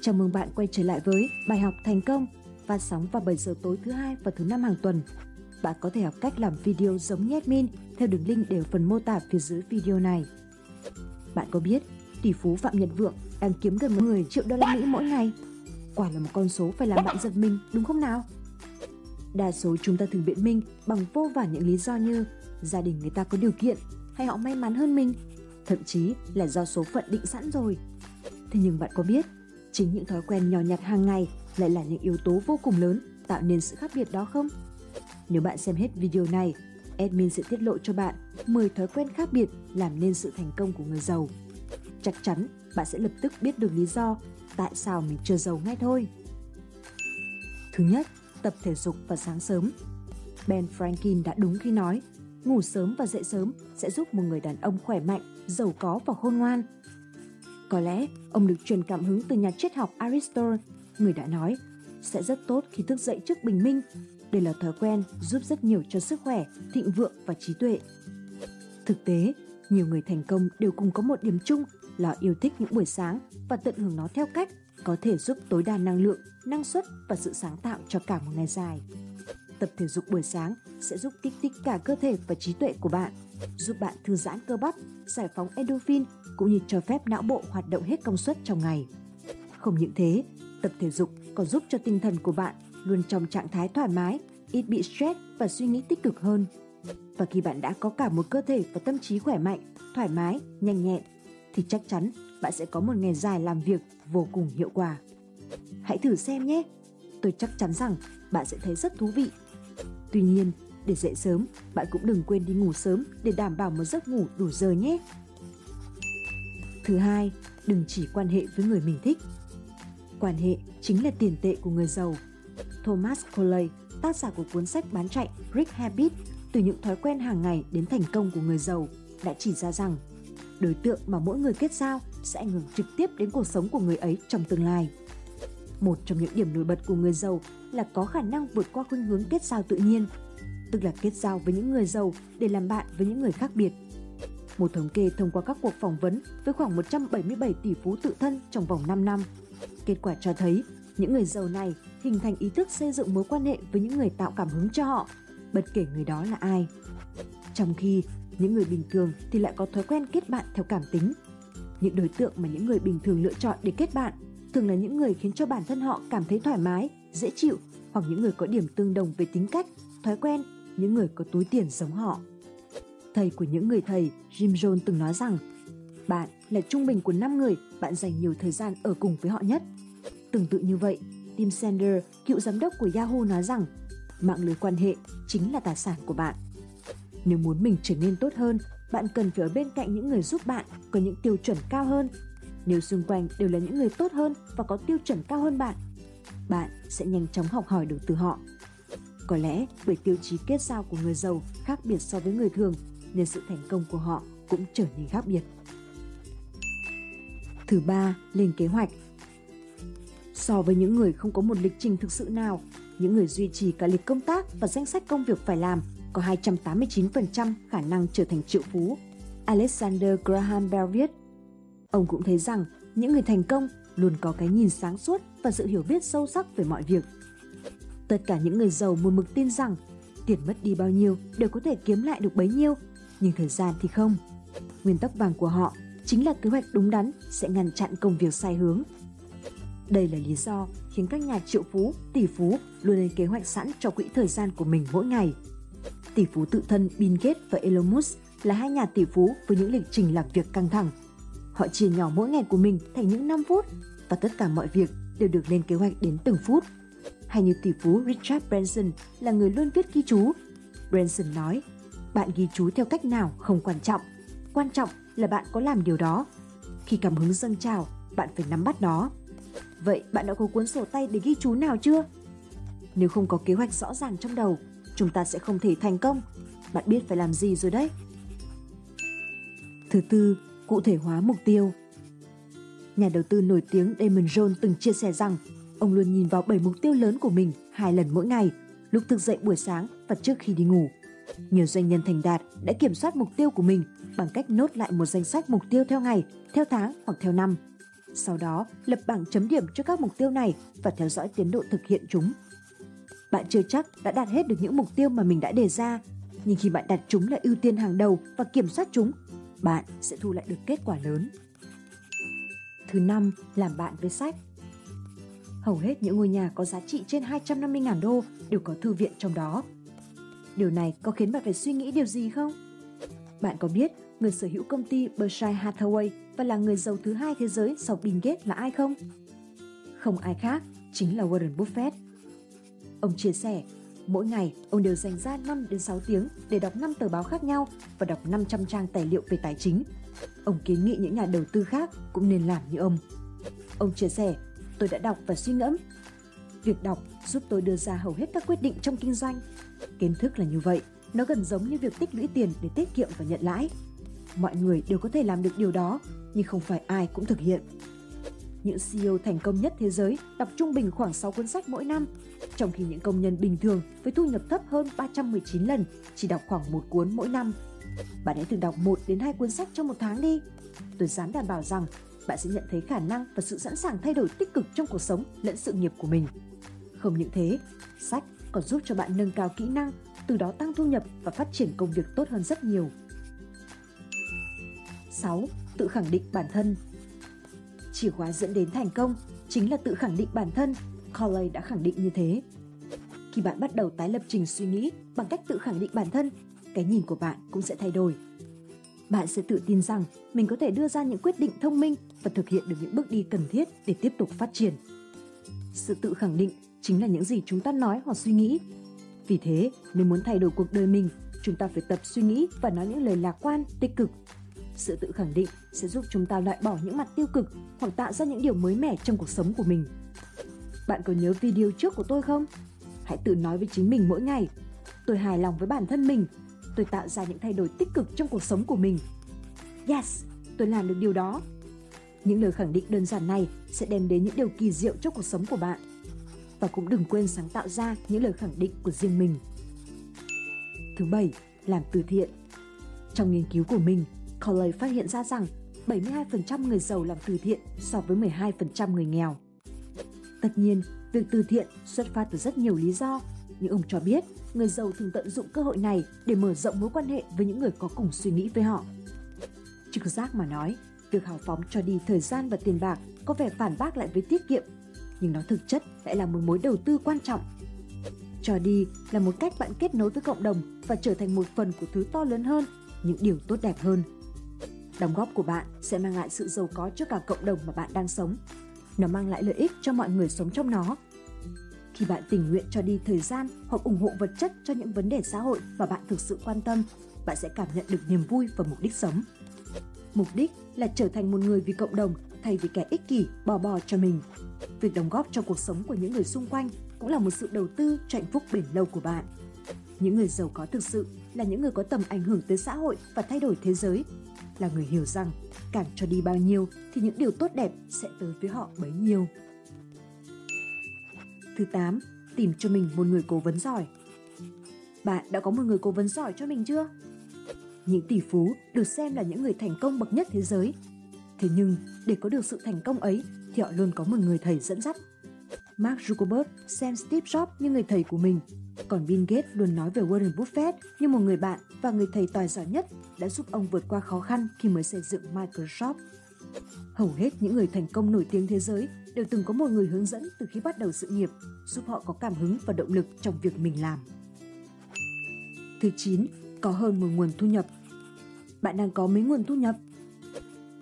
Chào mừng bạn quay trở lại với bài học thành công phát sóng vào 7 giờ tối thứ hai và thứ năm hàng tuần. Bạn có thể học cách làm video giống như admin theo đường link để phần mô tả phía dưới video này. Bạn có biết tỷ phú Phạm Nhật Vượng đang kiếm gần 10 triệu đô la Mỹ mỗi ngày? Quả là một con số phải làm bạn giật mình đúng không nào? Đa số chúng ta thường biện minh bằng vô vàn những lý do như gia đình người ta có điều kiện hay họ may mắn hơn mình, thậm chí là do số phận định sẵn rồi. Thế nhưng bạn có biết, chính những thói quen nhỏ nhặt hàng ngày lại là những yếu tố vô cùng lớn tạo nên sự khác biệt đó không? Nếu bạn xem hết video này, admin sẽ tiết lộ cho bạn 10 thói quen khác biệt làm nên sự thành công của người giàu. Chắc chắn bạn sẽ lập tức biết được lý do tại sao mình chưa giàu ngay thôi. Thứ nhất, tập thể dục vào sáng sớm. Ben Franklin đã đúng khi nói, ngủ sớm và dậy sớm sẽ giúp một người đàn ông khỏe mạnh, giàu có và khôn ngoan. Có lẽ ông được truyền cảm hứng từ nhà triết học Aristotle, người đã nói sẽ rất tốt khi thức dậy trước bình minh. Đây là thói quen giúp rất nhiều cho sức khỏe, thịnh vượng và trí tuệ. Thực tế, nhiều người thành công đều cùng có một điểm chung là yêu thích những buổi sáng và tận hưởng nó theo cách có thể giúp tối đa năng lượng, năng suất và sự sáng tạo cho cả một ngày dài. Tập thể dục buổi sáng sẽ giúp kích thích cả cơ thể và trí tuệ của bạn, giúp bạn thư giãn cơ bắp, giải phóng endorphin cũng như cho phép não bộ hoạt động hết công suất trong ngày. Không những thế, tập thể dục còn giúp cho tinh thần của bạn luôn trong trạng thái thoải mái, ít bị stress và suy nghĩ tích cực hơn. Và khi bạn đã có cả một cơ thể và tâm trí khỏe mạnh, thoải mái, nhanh nhẹn, thì chắc chắn bạn sẽ có một ngày dài làm việc vô cùng hiệu quả. Hãy thử xem nhé! Tôi chắc chắn rằng bạn sẽ thấy rất thú vị. Tuy nhiên, để dậy sớm, bạn cũng đừng quên đi ngủ sớm để đảm bảo một giấc ngủ đủ giờ nhé. Thứ hai, đừng chỉ quan hệ với người mình thích. Quan hệ chính là tiền tệ của người giàu. Thomas Coley, tác giả của cuốn sách bán chạy Rich Habit, từ những thói quen hàng ngày đến thành công của người giàu, đã chỉ ra rằng đối tượng mà mỗi người kết giao sẽ ảnh hưởng trực tiếp đến cuộc sống của người ấy trong tương lai. Một trong những điểm nổi bật của người giàu là có khả năng vượt qua khuynh hướng kết giao tự nhiên, tức là kết giao với những người giàu để làm bạn với những người khác biệt. Một thống kê thông qua các cuộc phỏng vấn với khoảng 177 tỷ phú tự thân trong vòng 5 năm. Kết quả cho thấy những người giàu này hình thành ý thức xây dựng mối quan hệ với những người tạo cảm hứng cho họ, bất kể người đó là ai. Trong khi những người bình thường thì lại có thói quen kết bạn theo cảm tính. Những đối tượng mà những người bình thường lựa chọn để kết bạn thường là những người khiến cho bản thân họ cảm thấy thoải mái, dễ chịu hoặc những người có điểm tương đồng về tính cách, thói quen, những người có túi tiền giống họ. Thầy của những người thầy, Jim Jones từng nói rằng bạn là trung bình của 5 người bạn dành nhiều thời gian ở cùng với họ nhất. Tương tự như vậy, Tim Sander, cựu giám đốc của Yahoo nói rằng mạng lưới quan hệ chính là tài sản của bạn. Nếu muốn mình trở nên tốt hơn, bạn cần phải ở bên cạnh những người giúp bạn có những tiêu chuẩn cao hơn. Nếu xung quanh đều là những người tốt hơn và có tiêu chuẩn cao hơn bạn, bạn sẽ nhanh chóng học hỏi được từ họ. Có lẽ bởi tiêu chí kết giao của người giàu khác biệt so với người thường nên sự thành công của họ cũng trở nên khác biệt. Thứ ba, lên kế hoạch. So với những người không có một lịch trình thực sự nào, những người duy trì cả lịch công tác và danh sách công việc phải làm có 289% khả năng trở thành triệu phú. Alexander Graham Bell viết. Ông cũng thấy rằng những người thành công luôn có cái nhìn sáng suốt và sự hiểu biết sâu sắc về mọi việc. Tất cả những người giàu một mực tin rằng tiền mất đi bao nhiêu đều có thể kiếm lại được bấy nhiêu, nhưng thời gian thì không. Nguyên tắc vàng của họ chính là kế hoạch đúng đắn sẽ ngăn chặn công việc sai hướng. Đây là lý do khiến các nhà triệu phú, tỷ phú luôn lên kế hoạch sẵn cho quỹ thời gian của mình mỗi ngày – tỷ phú tự thân Bill Gates và Elon Musk là hai nhà tỷ phú với những lịch trình làm việc căng thẳng. Họ chia nhỏ mỗi ngày của mình thành những 5 phút và tất cả mọi việc đều được lên kế hoạch đến từng phút. Hay như tỷ phú Richard Branson là người luôn viết ghi chú. Branson nói, bạn ghi chú theo cách nào không quan trọng. Quan trọng là bạn có làm điều đó. Khi cảm hứng dâng trào, bạn phải nắm bắt nó. Vậy bạn đã có cuốn sổ tay để ghi chú nào chưa? Nếu không có kế hoạch rõ ràng trong đầu, chúng ta sẽ không thể thành công. Bạn biết phải làm gì rồi đấy. Thứ tư, cụ thể hóa mục tiêu. Nhà đầu tư nổi tiếng Damon Jones từng chia sẻ rằng ông luôn nhìn vào 7 mục tiêu lớn của mình hai lần mỗi ngày, lúc thức dậy buổi sáng và trước khi đi ngủ. Nhiều doanh nhân thành đạt đã kiểm soát mục tiêu của mình bằng cách nốt lại một danh sách mục tiêu theo ngày, theo tháng hoặc theo năm. Sau đó, lập bảng chấm điểm cho các mục tiêu này và theo dõi tiến độ thực hiện chúng. Bạn chưa chắc đã đạt hết được những mục tiêu mà mình đã đề ra, nhưng khi bạn đặt chúng là ưu tiên hàng đầu và kiểm soát chúng, bạn sẽ thu lại được kết quả lớn. Thứ năm, làm bạn với sách. Hầu hết những ngôi nhà có giá trị trên 250.000 đô đều có thư viện trong đó. Điều này có khiến bạn phải suy nghĩ điều gì không? Bạn có biết người sở hữu công ty Berkshire Hathaway và là người giàu thứ hai thế giới sau Bill Gates là ai không? Không ai khác, chính là Warren Buffett. Ông chia sẻ, mỗi ngày ông đều dành ra 5 đến 6 tiếng để đọc 5 tờ báo khác nhau và đọc 500 trang tài liệu về tài chính. Ông kiến nghị những nhà đầu tư khác cũng nên làm như ông. Ông chia sẻ, tôi đã đọc và suy ngẫm. Việc đọc giúp tôi đưa ra hầu hết các quyết định trong kinh doanh. Kiến thức là như vậy, nó gần giống như việc tích lũy tiền để tiết kiệm và nhận lãi. Mọi người đều có thể làm được điều đó, nhưng không phải ai cũng thực hiện. Những CEO thành công nhất thế giới đọc trung bình khoảng 6 cuốn sách mỗi năm, trong khi những công nhân bình thường với thu nhập thấp hơn 319 lần chỉ đọc khoảng một cuốn mỗi năm. Bạn hãy thử đọc 1 đến 2 cuốn sách trong một tháng đi. Tôi dám đảm bảo rằng bạn sẽ nhận thấy khả năng và sự sẵn sàng thay đổi tích cực trong cuộc sống lẫn sự nghiệp của mình. Không những thế, sách còn giúp cho bạn nâng cao kỹ năng, từ đó tăng thu nhập và phát triển công việc tốt hơn rất nhiều. 6. Tự khẳng định bản thân Chìa khóa dẫn đến thành công chính là tự khẳng định bản thân. Colley đã khẳng định như thế. Khi bạn bắt đầu tái lập trình suy nghĩ bằng cách tự khẳng định bản thân, cái nhìn của bạn cũng sẽ thay đổi. Bạn sẽ tự tin rằng mình có thể đưa ra những quyết định thông minh và thực hiện được những bước đi cần thiết để tiếp tục phát triển. Sự tự khẳng định chính là những gì chúng ta nói hoặc suy nghĩ. Vì thế, nếu muốn thay đổi cuộc đời mình, chúng ta phải tập suy nghĩ và nói những lời lạc quan, tích cực sự tự khẳng định sẽ giúp chúng ta loại bỏ những mặt tiêu cực hoặc tạo ra những điều mới mẻ trong cuộc sống của mình. Bạn có nhớ video trước của tôi không? Hãy tự nói với chính mình mỗi ngày. Tôi hài lòng với bản thân mình. Tôi tạo ra những thay đổi tích cực trong cuộc sống của mình. Yes, tôi làm được điều đó. Những lời khẳng định đơn giản này sẽ đem đến những điều kỳ diệu cho cuộc sống của bạn. Và cũng đừng quên sáng tạo ra những lời khẳng định của riêng mình. Thứ bảy, làm từ thiện. Trong nghiên cứu của mình, Colley phát hiện ra rằng 72% người giàu làm từ thiện so với 12% người nghèo. Tất nhiên, việc từ thiện xuất phát từ rất nhiều lý do, nhưng ông cho biết người giàu thường tận dụng cơ hội này để mở rộng mối quan hệ với những người có cùng suy nghĩ với họ. Trực giác mà nói, việc hào phóng cho đi thời gian và tiền bạc có vẻ phản bác lại với tiết kiệm, nhưng nó thực chất lại là một mối đầu tư quan trọng. Cho đi là một cách bạn kết nối với cộng đồng và trở thành một phần của thứ to lớn hơn, những điều tốt đẹp hơn – Đóng góp của bạn sẽ mang lại sự giàu có cho cả cộng đồng mà bạn đang sống. Nó mang lại lợi ích cho mọi người sống trong nó. Khi bạn tình nguyện cho đi thời gian hoặc ủng hộ vật chất cho những vấn đề xã hội mà bạn thực sự quan tâm, bạn sẽ cảm nhận được niềm vui và mục đích sống. Mục đích là trở thành một người vì cộng đồng thay vì kẻ ích kỷ bò bò cho mình. Việc đóng góp cho cuộc sống của những người xung quanh cũng là một sự đầu tư cho hạnh phúc bền lâu của bạn. Những người giàu có thực sự là những người có tầm ảnh hưởng tới xã hội và thay đổi thế giới là người hiểu rằng càng cho đi bao nhiêu thì những điều tốt đẹp sẽ tới với họ bấy nhiêu. Thứ 8. Tìm cho mình một người cố vấn giỏi. Bạn đã có một người cố vấn giỏi cho mình chưa? Những tỷ phú được xem là những người thành công bậc nhất thế giới. Thế nhưng, để có được sự thành công ấy thì họ luôn có một người thầy dẫn dắt. Mark Zuckerberg xem Steve Jobs như người thầy của mình còn Bill Gates luôn nói về Warren Buffett như một người bạn và người thầy tài giỏi nhất đã giúp ông vượt qua khó khăn khi mới xây dựng Microsoft. Hầu hết những người thành công nổi tiếng thế giới đều từng có một người hướng dẫn từ khi bắt đầu sự nghiệp, giúp họ có cảm hứng và động lực trong việc mình làm. Thứ 9. Có hơn một nguồn thu nhập Bạn đang có mấy nguồn thu nhập?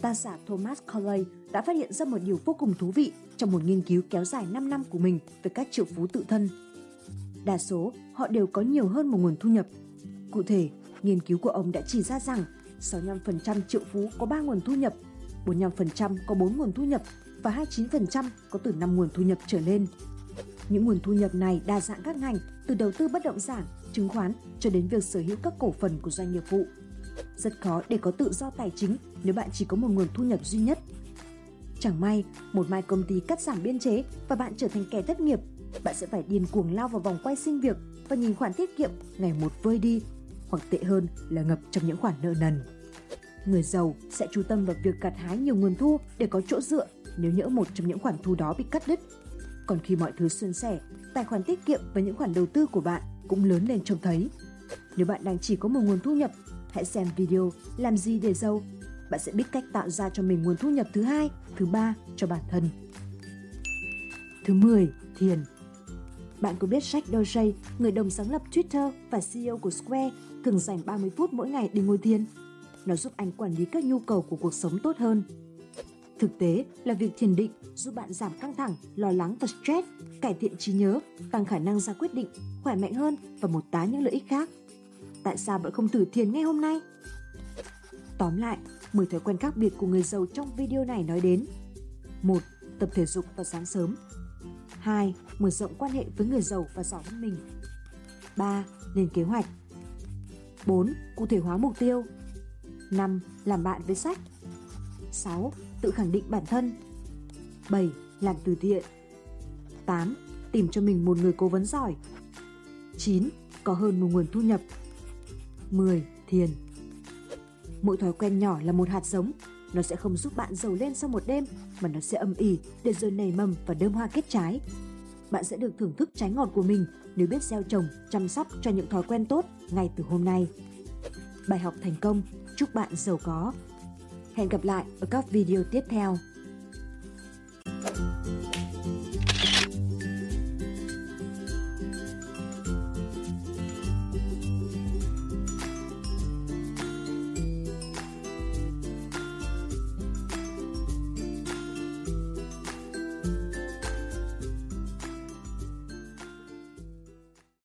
Ta giả Thomas Colley đã phát hiện ra một điều vô cùng thú vị trong một nghiên cứu kéo dài 5 năm của mình về các triệu phú tự thân đa số họ đều có nhiều hơn một nguồn thu nhập. Cụ thể, nghiên cứu của ông đã chỉ ra rằng 65% triệu phú có 3 nguồn thu nhập, 45% có 4 nguồn thu nhập và 29% có từ 5 nguồn thu nhập trở lên. Những nguồn thu nhập này đa dạng các ngành, từ đầu tư bất động sản, chứng khoán cho đến việc sở hữu các cổ phần của doanh nghiệp phụ. Rất khó để có tự do tài chính nếu bạn chỉ có một nguồn thu nhập duy nhất. Chẳng may, một mai công ty cắt giảm biên chế và bạn trở thành kẻ thất nghiệp bạn sẽ phải điên cuồng lao vào vòng quay sinh việc và nhìn khoản tiết kiệm ngày một vơi đi, hoặc tệ hơn là ngập trong những khoản nợ nần. Người giàu sẽ chú tâm vào việc gặt hái nhiều nguồn thu để có chỗ dựa nếu nhỡ một trong những khoản thu đó bị cắt đứt. Còn khi mọi thứ suôn sẻ, tài khoản tiết kiệm và những khoản đầu tư của bạn cũng lớn lên trông thấy. Nếu bạn đang chỉ có một nguồn thu nhập, hãy xem video Làm gì để giàu. Bạn sẽ biết cách tạo ra cho mình nguồn thu nhập thứ hai, thứ ba cho bản thân. Thứ 10. Thiền bạn có biết Jack Dorsey, người đồng sáng lập Twitter và CEO của Square, thường dành 30 phút mỗi ngày để ngồi thiền? Nó giúp anh quản lý các nhu cầu của cuộc sống tốt hơn. Thực tế là việc thiền định giúp bạn giảm căng thẳng, lo lắng và stress, cải thiện trí nhớ, tăng khả năng ra quyết định, khỏe mạnh hơn và một tá những lợi ích khác. Tại sao bạn không thử thiền ngay hôm nay? Tóm lại, 10 thói quen khác biệt của người giàu trong video này nói đến 1. Tập thể dục vào sáng sớm 2. Mở rộng quan hệ với người giàu và giỏi hơn mình 3. Lên kế hoạch 4. Cụ thể hóa mục tiêu 5. Làm bạn với sách 6. Tự khẳng định bản thân 7. Làm từ thiện 8. Tìm cho mình một người cố vấn giỏi 9. Có hơn một nguồn thu nhập 10. Thiền Mỗi thói quen nhỏ là một hạt giống, nó sẽ không giúp bạn giàu lên sau một đêm, mà nó sẽ âm ỉ để rồi nảy mầm và đơm hoa kết trái. Bạn sẽ được thưởng thức trái ngọt của mình nếu biết gieo trồng, chăm sóc cho những thói quen tốt ngay từ hôm nay. Bài học thành công, chúc bạn giàu có. Hẹn gặp lại ở các video tiếp theo.